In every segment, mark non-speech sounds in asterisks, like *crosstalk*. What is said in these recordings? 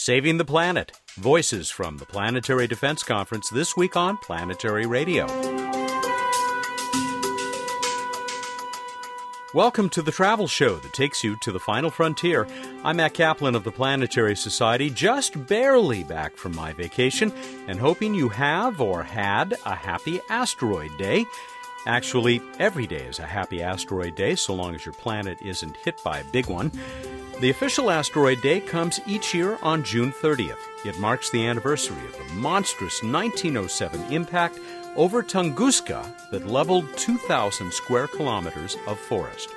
Saving the Planet. Voices from the Planetary Defense Conference this week on Planetary Radio. Welcome to the travel show that takes you to the final frontier. I'm Matt Kaplan of the Planetary Society, just barely back from my vacation and hoping you have or had a happy asteroid day. Actually, every day is a happy asteroid day so long as your planet isn't hit by a big one. The official asteroid day comes each year on June 30th. It marks the anniversary of the monstrous 1907 impact over Tunguska that leveled 2,000 square kilometers of forest.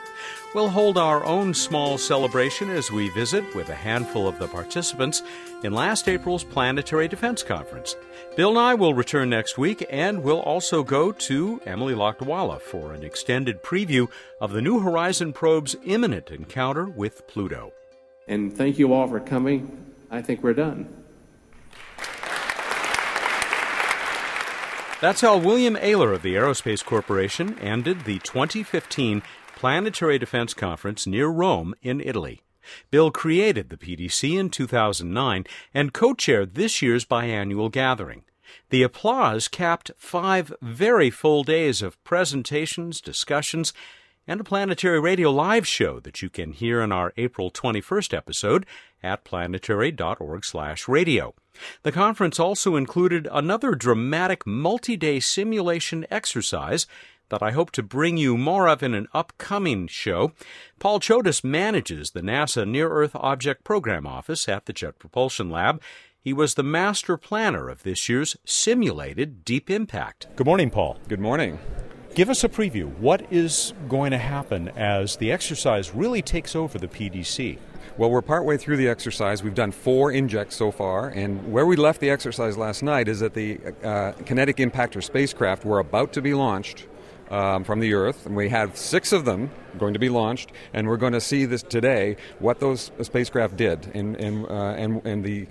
We'll hold our own small celebration as we visit with a handful of the participants in last April's Planetary Defense Conference. Bill Nye will return next week, and we'll also go to Emily Lakdawalla for an extended preview of the New Horizon probe's imminent encounter with Pluto. And thank you all for coming. I think we're done. That's how William Ailor of the Aerospace Corporation ended the 2015 Planetary Defense Conference near Rome in Italy. Bill created the PDC in 2009 and co chaired this year's biannual gathering. The applause capped five very full days of presentations, discussions, and a planetary radio live show that you can hear in our April 21st episode at planetary.org/radio. The conference also included another dramatic multi-day simulation exercise that I hope to bring you more of in an upcoming show. Paul Chodas manages the NASA Near Earth Object Program Office at the Jet Propulsion Lab. He was the master planner of this year's simulated Deep Impact. Good morning, Paul. Good morning. Give us a preview. What is going to happen as the exercise really takes over the PDC? Well, we're partway through the exercise. We've done four injects so far, and where we left the exercise last night is that the uh, kinetic impactor spacecraft were about to be launched um, from the Earth, and we have six of them going to be launched, and we're going to see this today what those spacecraft did, and uh, and, and the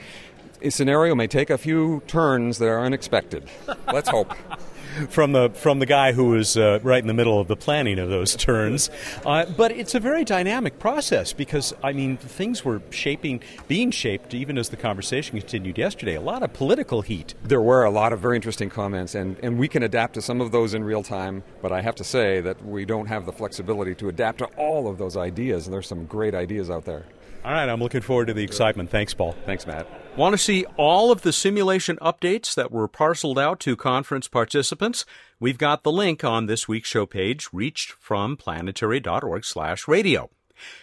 scenario may take a few turns that are unexpected. Let's hope. *laughs* from the from the guy who was uh, right in the middle of the planning of those turns. Uh, but it's a very dynamic process because I mean things were shaping, being shaped even as the conversation continued yesterday. A lot of political heat. There were a lot of very interesting comments, and and we can adapt to some of those in real time. But I have to say that we don't have the flexibility to adapt to all of those ideas, and there's some great ideas out there. All right, I'm looking forward to the excitement. Thanks, Paul. Thanks, Matt. Want to see all of the simulation updates that were parceled out to conference participants? We've got the link on this week's show page, reached from planetary.org/radio.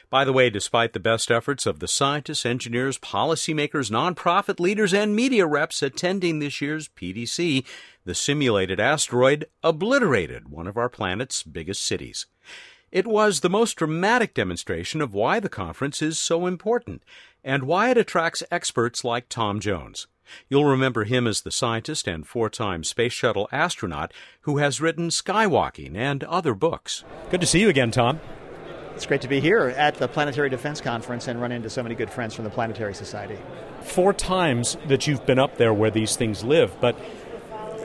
By the way, despite the best efforts of the scientists, engineers, policymakers, nonprofit leaders, and media reps attending this year's PDC, the simulated asteroid obliterated one of our planet's biggest cities. It was the most dramatic demonstration of why the conference is so important and why it attracts experts like Tom Jones. You'll remember him as the scientist and four time Space Shuttle astronaut who has written Skywalking and other books. Good to see you again, Tom. It's great to be here at the Planetary Defense Conference and run into so many good friends from the Planetary Society. Four times that you've been up there where these things live, but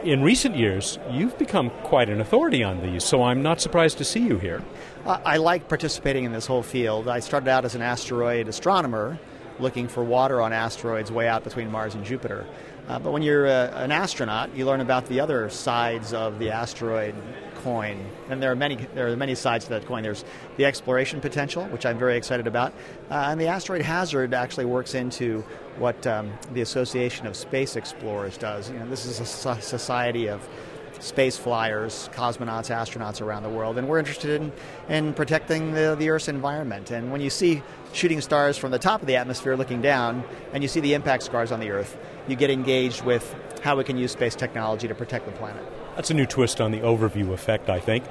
in recent years, you've become quite an authority on these, so I'm not surprised to see you here. I like participating in this whole field. I started out as an asteroid astronomer looking for water on asteroids way out between Mars and Jupiter. Uh, but when you're uh, an astronaut, you learn about the other sides of the asteroid coin, and there are many there are many sides to that coin. There's the exploration potential, which I'm very excited about, uh, and the asteroid hazard actually works into what um, the Association of Space Explorers does. You know, this is a society of space flyers, cosmonauts, astronauts around the world, and we're interested in, in protecting the, the Earth's environment. And when you see shooting stars from the top of the atmosphere looking down, and you see the impact scars on the Earth, you get engaged with how we can use space technology to protect the planet. That's a new twist on the overview effect, I think.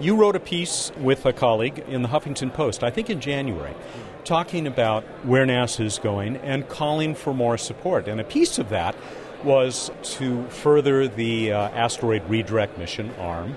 You wrote a piece with a colleague in the Huffington Post, I think in January, talking about where NASA is going and calling for more support. And a piece of that was to further the uh, asteroid redirect mission arm.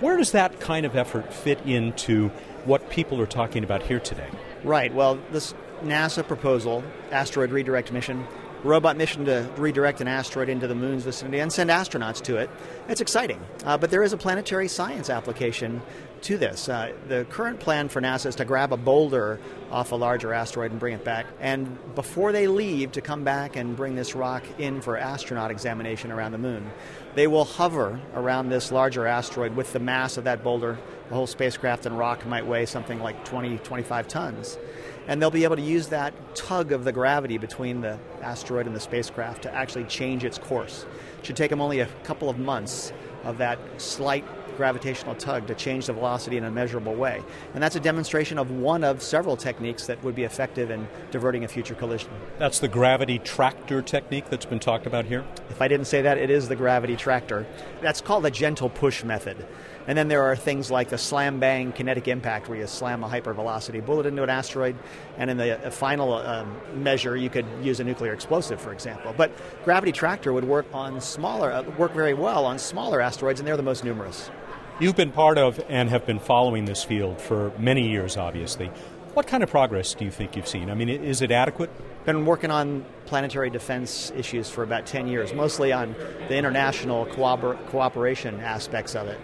Where does that kind of effort fit into what people are talking about here today? Right. Well, this NASA proposal, asteroid redirect mission, robot mission to redirect an asteroid into the moon's vicinity and send astronauts to it. It's exciting. Uh, but there is a planetary science application to this. Uh, the current plan for NASA is to grab a boulder off a larger asteroid and bring it back. And before they leave to come back and bring this rock in for astronaut examination around the moon, they will hover around this larger asteroid with the mass of that boulder. The whole spacecraft and rock might weigh something like 20, 25 tons and they'll be able to use that tug of the gravity between the asteroid and the spacecraft to actually change its course. It should take them only a couple of months of that slight gravitational tug to change the velocity in a measurable way. And that's a demonstration of one of several techniques that would be effective in diverting a future collision. That's the gravity tractor technique that's been talked about here? If I didn't say that, it is the gravity tractor. That's called the gentle push method. And then there are things like the slam bang kinetic impact, where you slam a hypervelocity bullet into an asteroid, and in the final um, measure, you could use a nuclear explosive, for example. But gravity tractor would work on smaller, uh, work very well on smaller asteroids, and they're the most numerous. You've been part of and have been following this field for many years, obviously. What kind of progress do you think you've seen? I mean, is it adequate? Been working on planetary defense issues for about 10 years, mostly on the international cooper- cooperation aspects of it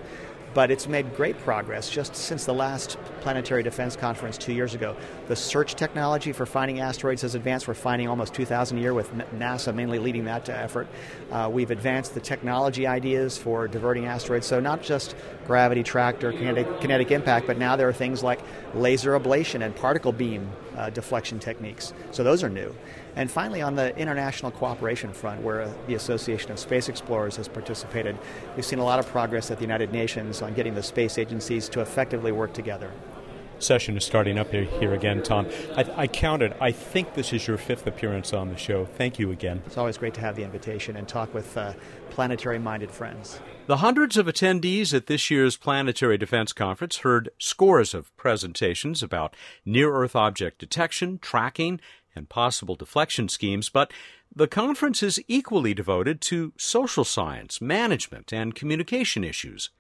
but it's made great progress just since the last planetary defense conference two years ago. The search technology for finding asteroids has advanced. We're finding almost 2,000 a year with NASA mainly leading that effort. Uh, we've advanced the technology ideas for diverting asteroids. So not just gravity tractor, kinetic, kinetic impact, but now there are things like laser ablation and particle beam uh, deflection techniques. So those are new. And finally, on the international cooperation front, where uh, the Association of Space Explorers has participated, we've seen a lot of progress at the United Nations on getting the space agencies to effectively work together session is starting up here again, Tom. I, I, counted. I think this is your fifth appearance on the show. Thank you again. It's always great to have the invitation and talk with uh, planetary minded friends. The hundreds of attendees at this year's Planetary Defense Conference heard scores of presentations about near Earth object detection, tracking, and possible deflection schemes, but the conference is equally devoted to social science, management, and communication issues.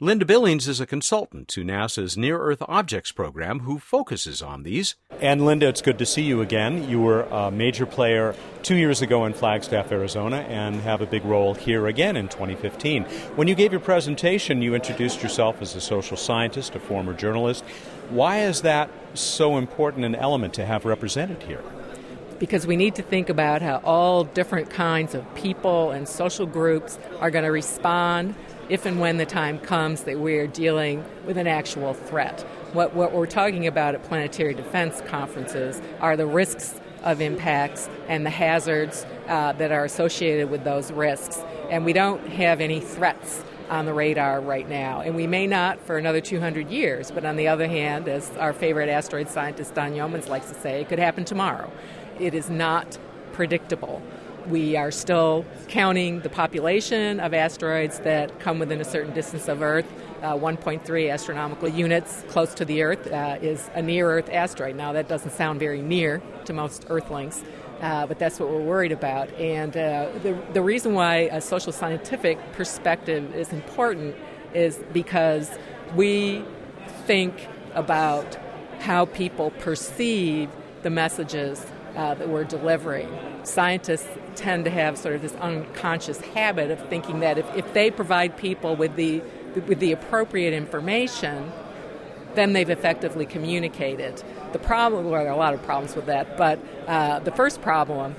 Linda Billings is a consultant to NASA's Near Earth Objects program who focuses on these. And Linda, it's good to see you again. You were a major player two years ago in Flagstaff, Arizona, and have a big role here again in 2015. When you gave your presentation, you introduced yourself as a social scientist, a former journalist. Why is that so important an element to have represented here? because we need to think about how all different kinds of people and social groups are going to respond if and when the time comes that we're dealing with an actual threat. What, what we're talking about at planetary defense conferences are the risks of impacts and the hazards uh, that are associated with those risks. And we don't have any threats on the radar right now. And we may not for another 200 years, but on the other hand, as our favorite asteroid scientist Don Yeomans likes to say, it could happen tomorrow. It is not predictable. We are still counting the population of asteroids that come within a certain distance of Earth. Uh, 1.3 astronomical units close to the Earth uh, is a near Earth asteroid. Now, that doesn't sound very near to most Earthlings, uh, but that's what we're worried about. And uh, the, the reason why a social scientific perspective is important is because we think about how people perceive the messages uh, that we're delivering. Scientists tend to have sort of this unconscious habit of thinking that if, if they provide people with the with the appropriate information, then they've effectively communicated. The problem, well, there are a lot of problems with that, but uh, the first problem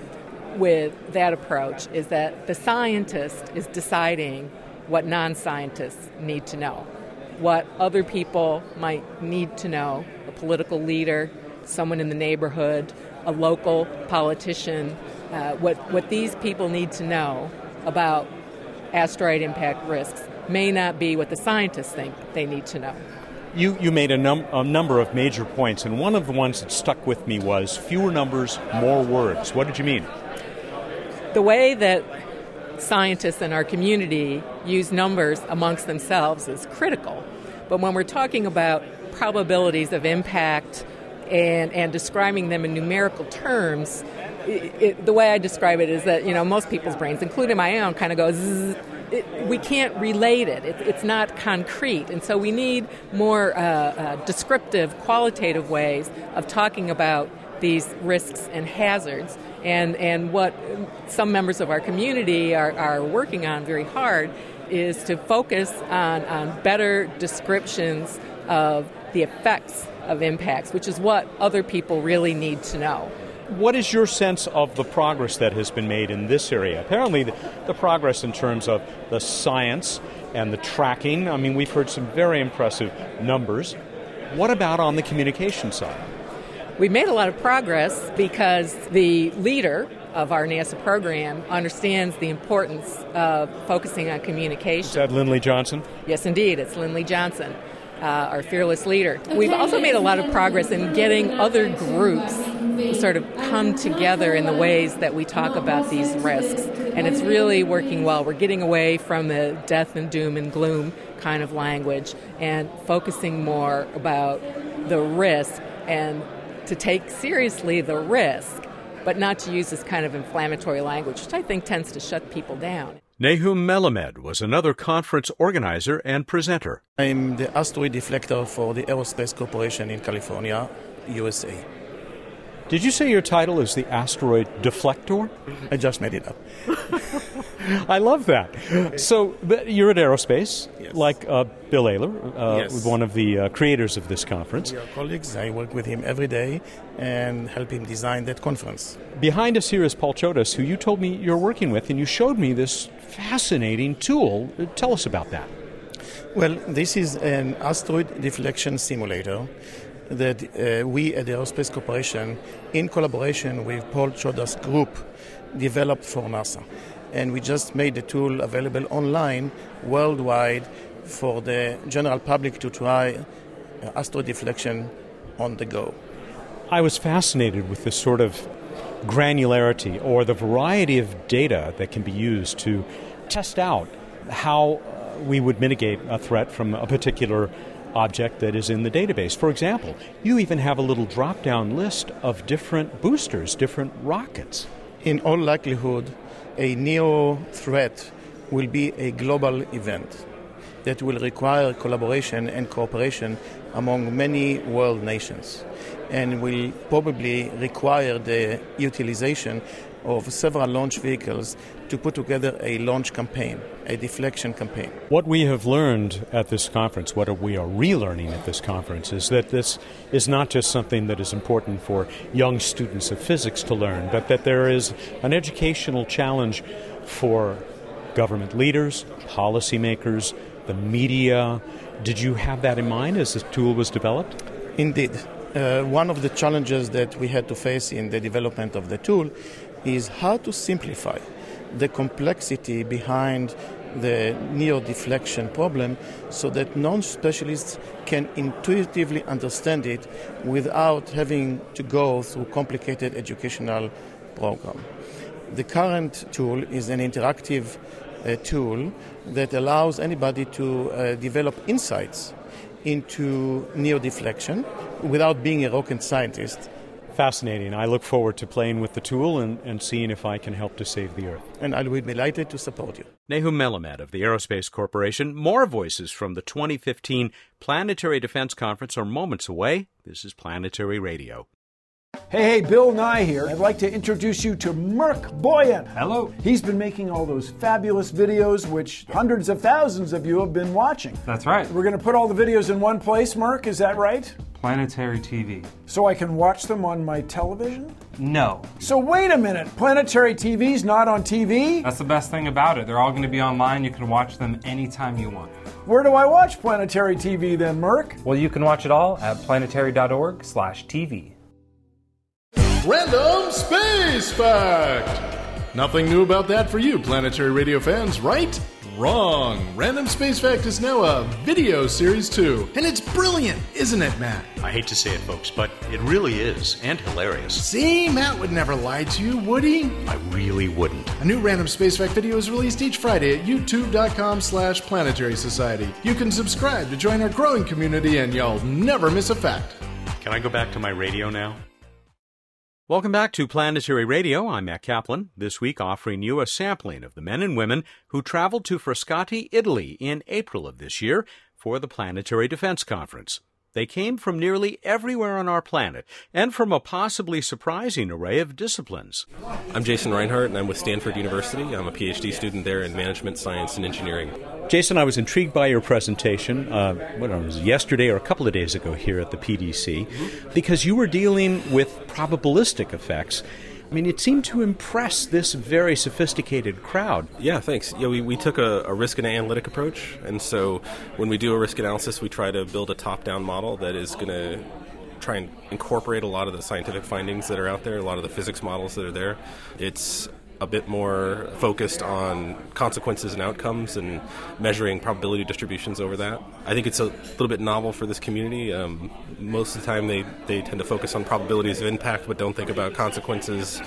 with that approach is that the scientist is deciding what non scientists need to know, what other people might need to know, a political leader, someone in the neighborhood, a local politician, uh, what, what these people need to know about asteroid impact risks may not be what the scientists think they need to know. You, you made a, num- a number of major points, and one of the ones that stuck with me was fewer numbers, more words. What did you mean? The way that scientists in our community use numbers amongst themselves is critical. But when we're talking about probabilities of impact and, and describing them in numerical terms, it, the way I describe it is that you know most people's brains, including my own, kind of goes. It, we can't relate it. it. It's not concrete, and so we need more uh, uh, descriptive, qualitative ways of talking about these risks and hazards. And, and what some members of our community are, are working on very hard is to focus on, on better descriptions of the effects of impacts, which is what other people really need to know. What is your sense of the progress that has been made in this area? Apparently, the, the progress in terms of the science and the tracking. I mean, we've heard some very impressive numbers. What about on the communication side? We've made a lot of progress because the leader of our NASA program understands the importance of focusing on communication. Is that Lindley Johnson? Yes, indeed. It's Lindley Johnson, uh, our fearless leader. We've also made a lot of progress in getting other groups sort of come together in the ways that we talk about these risks. And it's really working well. We're getting away from the death and doom and gloom kind of language and focusing more about the risk and to take seriously the risk, but not to use this kind of inflammatory language, which I think tends to shut people down. Nahum Melamed was another conference organizer and presenter. I'm the asteroid deflector for the Aerospace Corporation in California, USA. Did you say your title is the asteroid deflector? I just made it up. *laughs* I love that. So you're at Aerospace, yes. like uh, Bill Ailor, uh, yes. one of the uh, creators of this conference. We are colleagues. I work with him every day and help him design that conference. Behind us here is Paul Chodas, who you told me you're working with, and you showed me this fascinating tool. Tell us about that. Well, this is an asteroid deflection simulator that uh, we at the Aerospace Corporation, in collaboration with Paul Chodas Group, developed for NASA. And we just made the tool available online worldwide for the general public to try uh, astro deflection on the go. I was fascinated with this sort of granularity or the variety of data that can be used to test out how uh, we would mitigate a threat from a particular object that is in the database. For example, you even have a little drop down list of different boosters, different rockets. In all likelihood, a NEO threat will be a global event that will require collaboration and cooperation among many world nations and will probably require the utilization of several launch vehicles to put together a launch campaign, a deflection campaign. What we have learned at this conference, what we are relearning at this conference, is that this is not just something that is important for young students of physics to learn, but that there is an educational challenge for government leaders, policymakers, the media. Did you have that in mind as this tool was developed? Indeed. Uh, one of the challenges that we had to face in the development of the tool is how to simplify the complexity behind the neo deflection problem so that non specialists can intuitively understand it without having to go through complicated educational program. The current tool is an interactive uh, tool that allows anybody to uh, develop insights into neo deflection without being a rocket scientist fascinating. I look forward to playing with the tool and, and seeing if I can help to save the Earth. And I will be delighted to support you. Nahum Melamed of the Aerospace Corporation. More voices from the 2015 Planetary Defense Conference are moments away. This is Planetary Radio. Hey, hey, Bill Nye here. I'd like to introduce you to Merc Boyan. Hello. He's been making all those fabulous videos, which hundreds of thousands of you have been watching. That's right. We're going to put all the videos in one place, Merc, is that right? Planetary TV. So I can watch them on my television? No. So wait a minute, Planetary TV's not on TV? That's the best thing about it. They're all going to be online. You can watch them anytime you want. Where do I watch Planetary TV then, Merc? Well, you can watch it all at planetary.org/tv. Random Space Fact! Nothing new about that for you, Planetary Radio fans, right? Wrong. Random Space Fact is now a video series too. And it's brilliant, isn't it, Matt? I hate to say it, folks, but it really is, and hilarious. See, Matt would never lie to you, would he? I really wouldn't. A new Random Space Fact video is released each Friday at youtube.com slash planetary society. You can subscribe to join our growing community and y'all never miss a fact. Can I go back to my radio now? Welcome back to Planetary Radio. I'm Matt Kaplan. This week offering you a sampling of the men and women who traveled to Frascati, Italy in April of this year for the Planetary Defense Conference. They came from nearly everywhere on our planet and from a possibly surprising array of disciplines. I'm Jason Reinhardt, and I'm with Stanford University. I'm a PhD student there in management, science, and engineering. Jason, I was intrigued by your presentation, uh, what was yesterday or a couple of days ago here at the PDC, because you were dealing with probabilistic effects I mean, it seemed to impress this very sophisticated crowd. Yeah, thanks. Yeah, we, we took a, a risk and analytic approach, and so when we do a risk analysis, we try to build a top-down model that is going to try and incorporate a lot of the scientific findings that are out there, a lot of the physics models that are there. It's a bit more focused on consequences and outcomes and measuring probability distributions over that. I think it's a little bit novel for this community. Um, most of the time, they, they tend to focus on probabilities of impact but don't think about consequences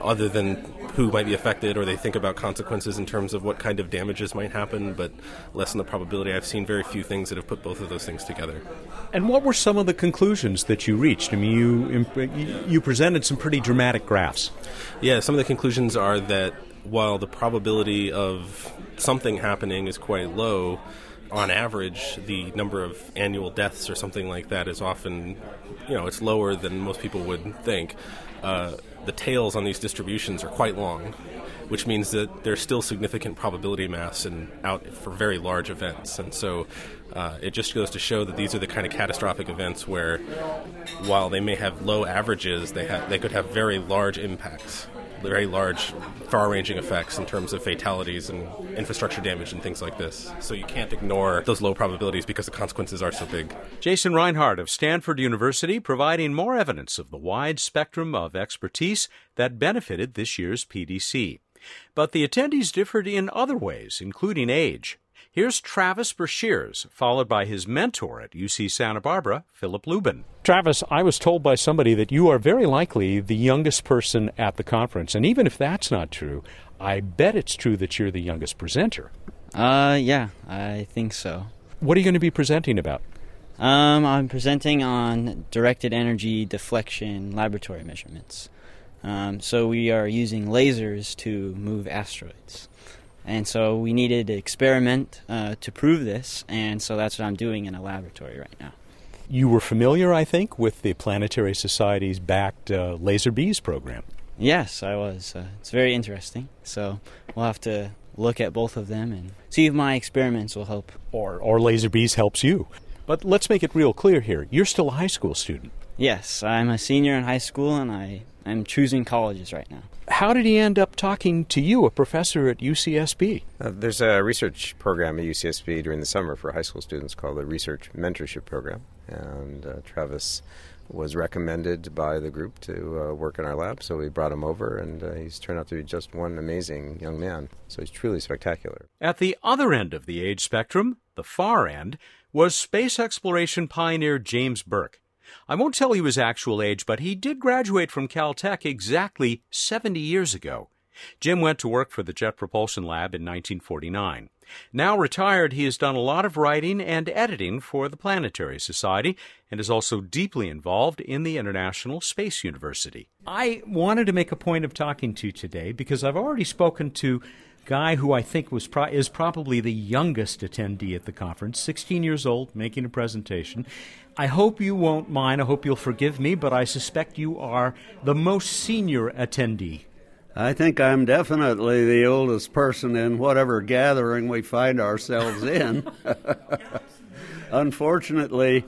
other than who might be affected, or they think about consequences in terms of what kind of damages might happen, but less in the probability. I've seen very few things that have put both of those things together. And what were some of the conclusions that you reached? I mean, you you presented some pretty dramatic graphs. Yeah, some of the conclusions are that while the probability of something happening is quite low, on average, the number of annual deaths or something like that is often, you know, it's lower than most people would think. Uh, the tails on these distributions are quite long, which means that there's still significant probability mass and out for very large events. And so uh, it just goes to show that these are the kind of catastrophic events where, while they may have low averages, they have they could have very large impacts very large, far ranging effects in terms of fatalities and infrastructure damage and things like this. So you can't ignore those low probabilities because the consequences are so big. Jason Reinhardt of Stanford University providing more evidence of the wide spectrum of expertise that benefited this year's PDC. But the attendees differed in other ways, including age. Here's Travis Brashears, followed by his mentor at UC Santa Barbara, Philip Lubin. Travis, I was told by somebody that you are very likely the youngest person at the conference. And even if that's not true, I bet it's true that you're the youngest presenter. Uh, yeah, I think so. What are you going to be presenting about? Um, I'm presenting on directed energy deflection laboratory measurements. Um, so we are using lasers to move asteroids. And so we needed to experiment uh, to prove this, and so that's what I'm doing in a laboratory right now. You were familiar, I think, with the Planetary Society's backed uh, Laser Bees program. Yes, I was. Uh, it's very interesting. So we'll have to look at both of them and see if my experiments will help. Or, or Laser Bees helps you. But let's make it real clear here. You're still a high school student. Yes, I'm a senior in high school, and I am choosing colleges right now how did he end up talking to you, a professor at UCSB? Uh, there's a research program at UCSB during the summer for high school students called the Research Mentorship Program. And uh, Travis was recommended by the group to uh, work in our lab, so we brought him over, and uh, he's turned out to be just one amazing young man. So he's truly spectacular. At the other end of the age spectrum, the far end, was space exploration pioneer James Burke. I won't tell you his actual age, but he did graduate from Caltech exactly 70 years ago. Jim went to work for the Jet Propulsion Lab in 1949. Now retired, he has done a lot of writing and editing for the Planetary Society and is also deeply involved in the International Space University. I wanted to make a point of talking to you today because I've already spoken to guy who I think was pro- is probably the youngest attendee at the conference, 16 years old, making a presentation. I hope you won't mind. I hope you'll forgive me, but I suspect you are the most senior attendee. I think I'm definitely the oldest person in whatever gathering we find ourselves in. *laughs* Unfortunately,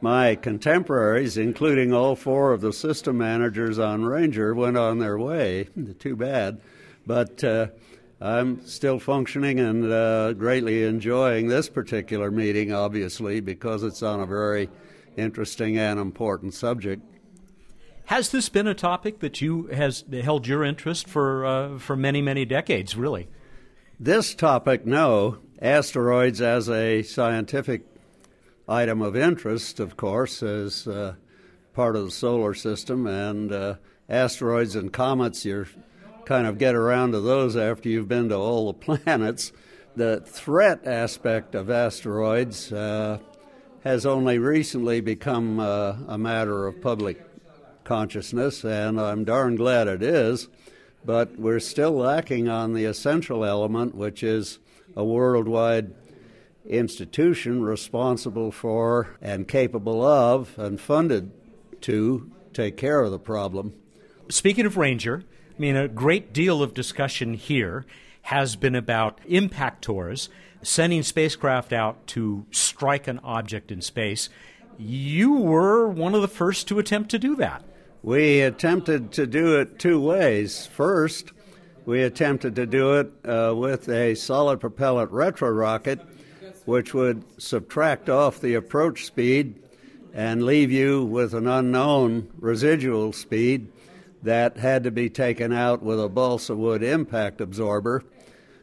my contemporaries, including all four of the system managers on Ranger, went on their way. Too bad. But uh, I'm still functioning and uh, greatly enjoying this particular meeting, obviously, because it's on a very interesting and important subject. Has this been a topic that you has held your interest for uh, for many many decades? Really, this topic, no. Asteroids as a scientific item of interest, of course, as uh, part of the solar system, and uh, asteroids and comets. You're kind of get around to those after you've been to all the *laughs* planets. The threat aspect of asteroids uh, has only recently become uh, a matter of public consciousness, and I'm darn glad it is. But we're still lacking on the essential element, which is a worldwide institution responsible for and capable of and funded to take care of the problem. Speaking of Ranger, mean, a great deal of discussion here has been about impactors sending spacecraft out to strike an object in space. You were one of the first to attempt to do that. We attempted to do it two ways. First, we attempted to do it uh, with a solid propellant retro rocket, which would subtract off the approach speed and leave you with an unknown residual speed that had to be taken out with a balsa wood impact absorber.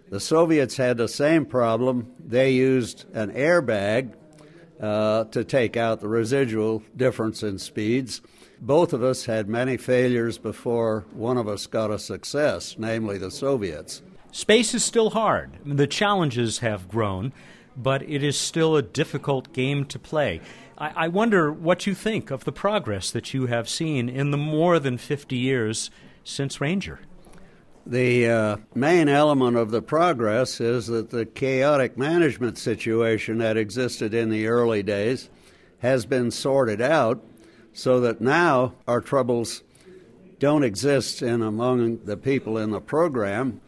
The Soviets had the same problem. They used an airbag uh, to take out the residual difference in speeds. Both of us had many failures before one of us got a success, namely the Soviets. Space is still hard. The challenges have grown, but it is still a difficult game to play. I, I wonder what you think of the progress that you have seen in the more than 50 years since Ranger. The uh, main element of the progress is that the chaotic management situation that existed in the early days has been sorted out so that now our troubles don't exist in among the people in the program.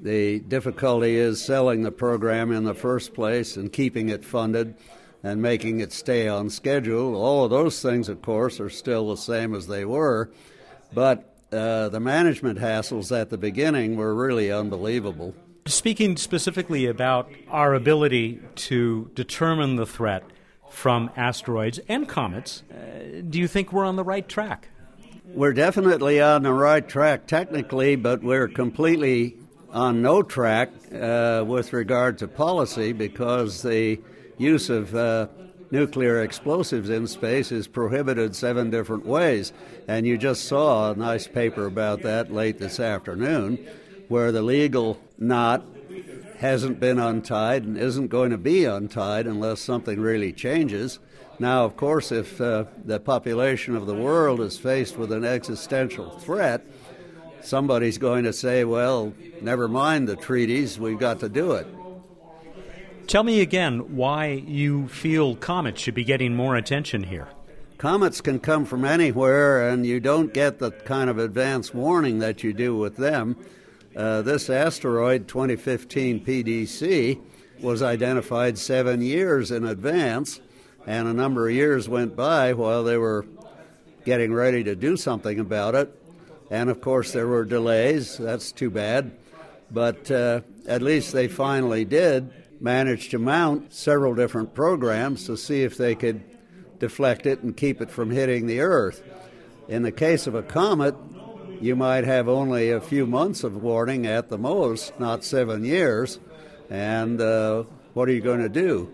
The difficulty is selling the program in the first place and keeping it funded and making it stay on schedule. All of those things, of course, are still the same as they were, but uh, the management hassles at the beginning were really unbelievable. Speaking specifically about our ability to determine the threat from asteroids and comets, uh, do you think we're on the right track? We're definitely on the right track technically, but we're completely on no track uh, with regard to policy because the use of uh, nuclear explosives in space is prohibited seven different ways. And you just saw a nice paper about that late this afternoon, where the legal knot hasn't been untied and isn't going to be untied unless something really changes. Now, of course, if uh, the population of the world is faced with an existential threat, somebody's going to say, well, never mind the treaties, we've got to do it. Tell me again why you feel comets should be getting more attention here. Comets can come from anywhere, and you don't get the kind of advance warning that you do with them. Uh, this asteroid, 2015 PDC, was identified seven years in advance, and a number of years went by while they were getting ready to do something about it. And of course, there were delays. That's too bad. But uh, at least they finally did managed to mount several different programs to see if they could deflect it and keep it from hitting the Earth. In the case of a comet, you might have only a few months of warning at the most, not seven years. And uh, what are you going to do?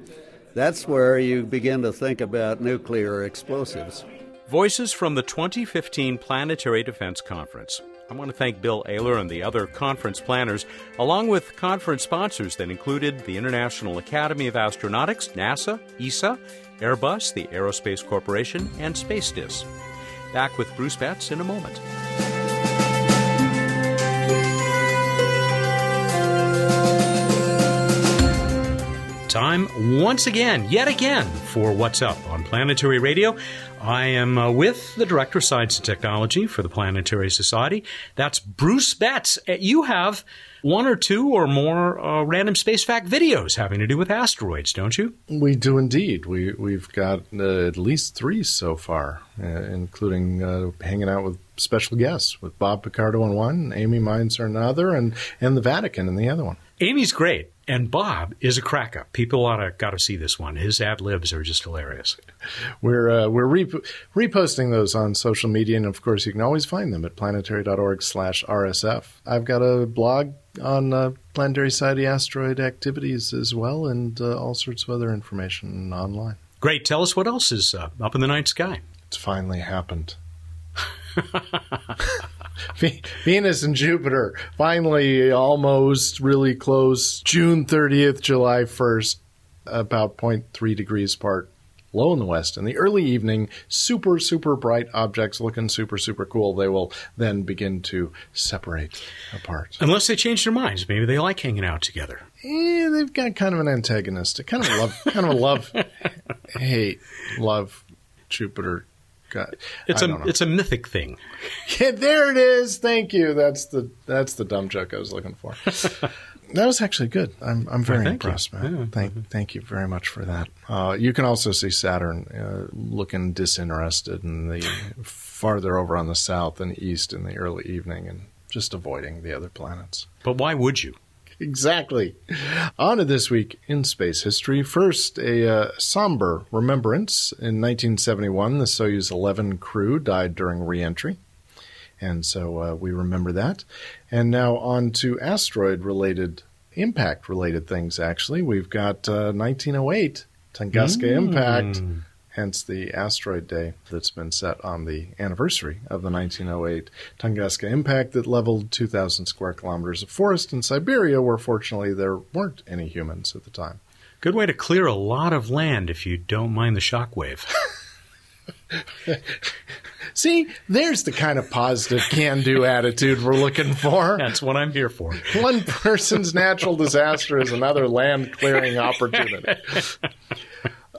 That's where you begin to think about nuclear explosives. Voices from the 2015 Planetary Defense Conference. I want to thank Bill Ailor and the other conference planners, along with conference sponsors that included the International Academy of Astronautics, NASA, ESA, Airbus, the Aerospace Corporation, and SpaceDyS. Back with Bruce Betts in a moment. Time once again, yet again, for What's Up on Planetary Radio. I am uh, with the Director of Science and Technology for the Planetary Society. That's Bruce Betts. Uh, you have one or two or more uh, random space fact videos having to do with asteroids, don't you? We do indeed. We we've got uh, at least three so far, uh, including uh, hanging out with special guests with Bob Picardo on one, Amy Mainzer on another, and and the Vatican in the other one. Amy's great. And Bob is a crack up. People ought to got to see this one. His ad libs are just hilarious. We're uh, we're rep- reposting those on social media, and of course, you can always find them at planetary.org/rsf. I've got a blog on uh, Planetary Society asteroid activities as well, and uh, all sorts of other information online. Great. Tell us what else is uh, up in the night sky. It's finally happened. *laughs* *laughs* Venus and Jupiter finally almost really close. June 30th, July 1st, about 0.3 degrees apart. low in the west. In the early evening, super, super bright objects looking super, super cool, they will then begin to separate apart. Unless they change their minds. Maybe they like hanging out together. Eh, they've got kind of an antagonistic, kind of a love, kind of a love, *laughs* hate, love Jupiter. God, It's I a it's a mythic thing. *laughs* Yeah, there it is. Thank you. That's the that's the dumb joke I was looking for. *laughs* that was actually good. I'm I'm very Well, thank you. impressed, man. Yeah. Thank thank you very much for that. Uh, you can also see Saturn uh, looking disinterested in the farther over on the south and east in the early evening, and just avoiding the other planets. But why would you? *laughs* Exactly. On to this week in space history. First, a uh, somber remembrance. In 1971, the Soyuz 11 crew died during reentry. And so uh, we remember that. And now on to asteroid related, impact related things, actually. We've got uh, 1908, Tunguska Mm. impact, hence the asteroid day that's been set on the anniversary of the 1908 Tunguska impact that leveled 2,000 square kilometers of forest in Siberia, where fortunately there weren't any humans at the time. Good way to clear a lot of land if you don't mind the shockwave. *laughs* See, there's the kind of positive can do attitude we're looking for. That's what I'm here for. One person's natural disaster is another land clearing opportunity. *laughs*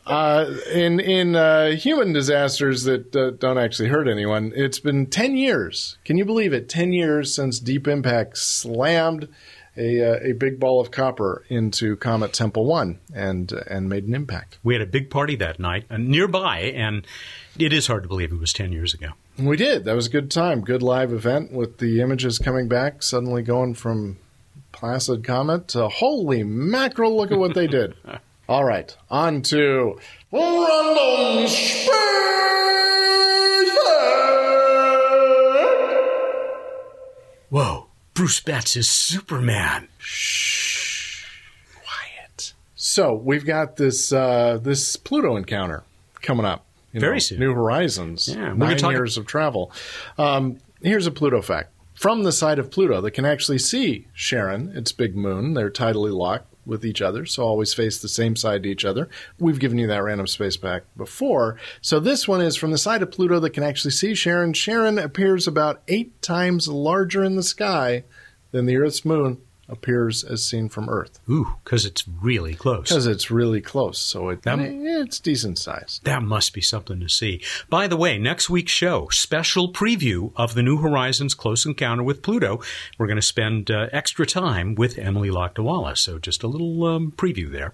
Uh, in in uh, human disasters that uh, don't actually hurt anyone, it's been ten years. Can you believe it? Ten years since Deep Impact slammed a uh, a big ball of copper into Comet Tempel One and and made an impact. We had a big party that night uh, nearby, and it is hard to believe it was 10 years ago. We did. That was a good time. Good live event with the images coming back, suddenly going from Placid Comet to holy mackerel, look at what they did. *laughs* All right, on to Random Space Whoa, Bruce Betts is Superman. Shh, quiet. So we've got this uh, this Pluto encounter coming up. you Very know, soon. New Horizons. Yeah, nine talk- years of travel. Um, here's a Pluto fact. From the side of Pluto, they can actually see Charon, its big moon. They're tidally locked with each other, so always face the same side to each other. We've given you that random space back before. So this one is from the side of Pluto that can actually see Charon. Charon appears about eight times larger in the sky than the Earth's moon appears as seen from Earth. Ooh, because it's really close. Because it's really close, so it, That- eh, it's decent size. That must be something to see. By the way, next week's show, special preview of the New Horizons Close Encounter with Pluto. We're going to spend uh, extra time with Emily Lakdawalla. So just a little um, preview there.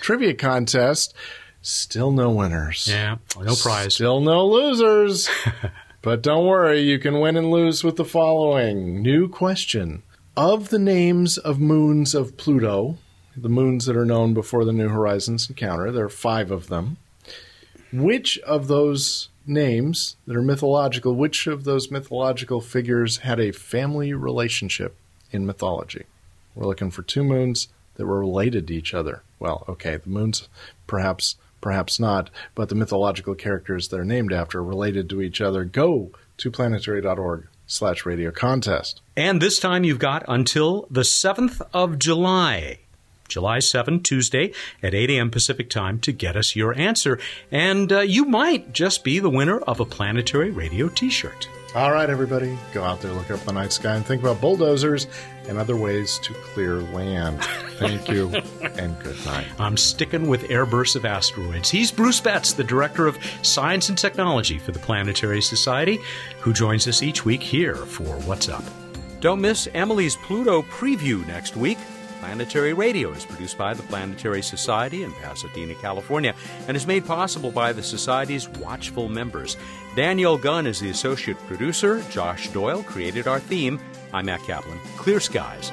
Trivia contest, still no winners. Yeah, no prize. Still no losers. *laughs* but don't worry, you can win and lose with the following new question. Of the names of moons of Pluto, the moons that are known before the New Horizons encounter, there are five of them. Which of those names that are mythological, which of those mythological figures had a family relationship in mythology? We're looking for two moons that were related to each other. Well, okay, the moons perhaps perhaps not, but the mythological characters they're named after related to each other. Go to planetary.org slash radio contest. And this time you've got until the 7th of July. July 7, Tuesday at 8 a.m. Pacific time to get us your answer. And uh, you might just be the winner of a Planetary Radio t shirt. All right, everybody, go out there, look up the night sky, and think about bulldozers and other ways to clear land. Thank you, *laughs* and good night. I'm sticking with airbursts of asteroids. He's Bruce Betts, the Director of Science and Technology for the Planetary Society, who joins us each week here for What's Up. Don't miss Emily's Pluto preview next week. Planetary Radio is produced by the Planetary Society in Pasadena, California, and is made possible by the Society's watchful members. Daniel Gunn is the associate producer. Josh Doyle created our theme. I'm Matt Kaplan. Clear skies.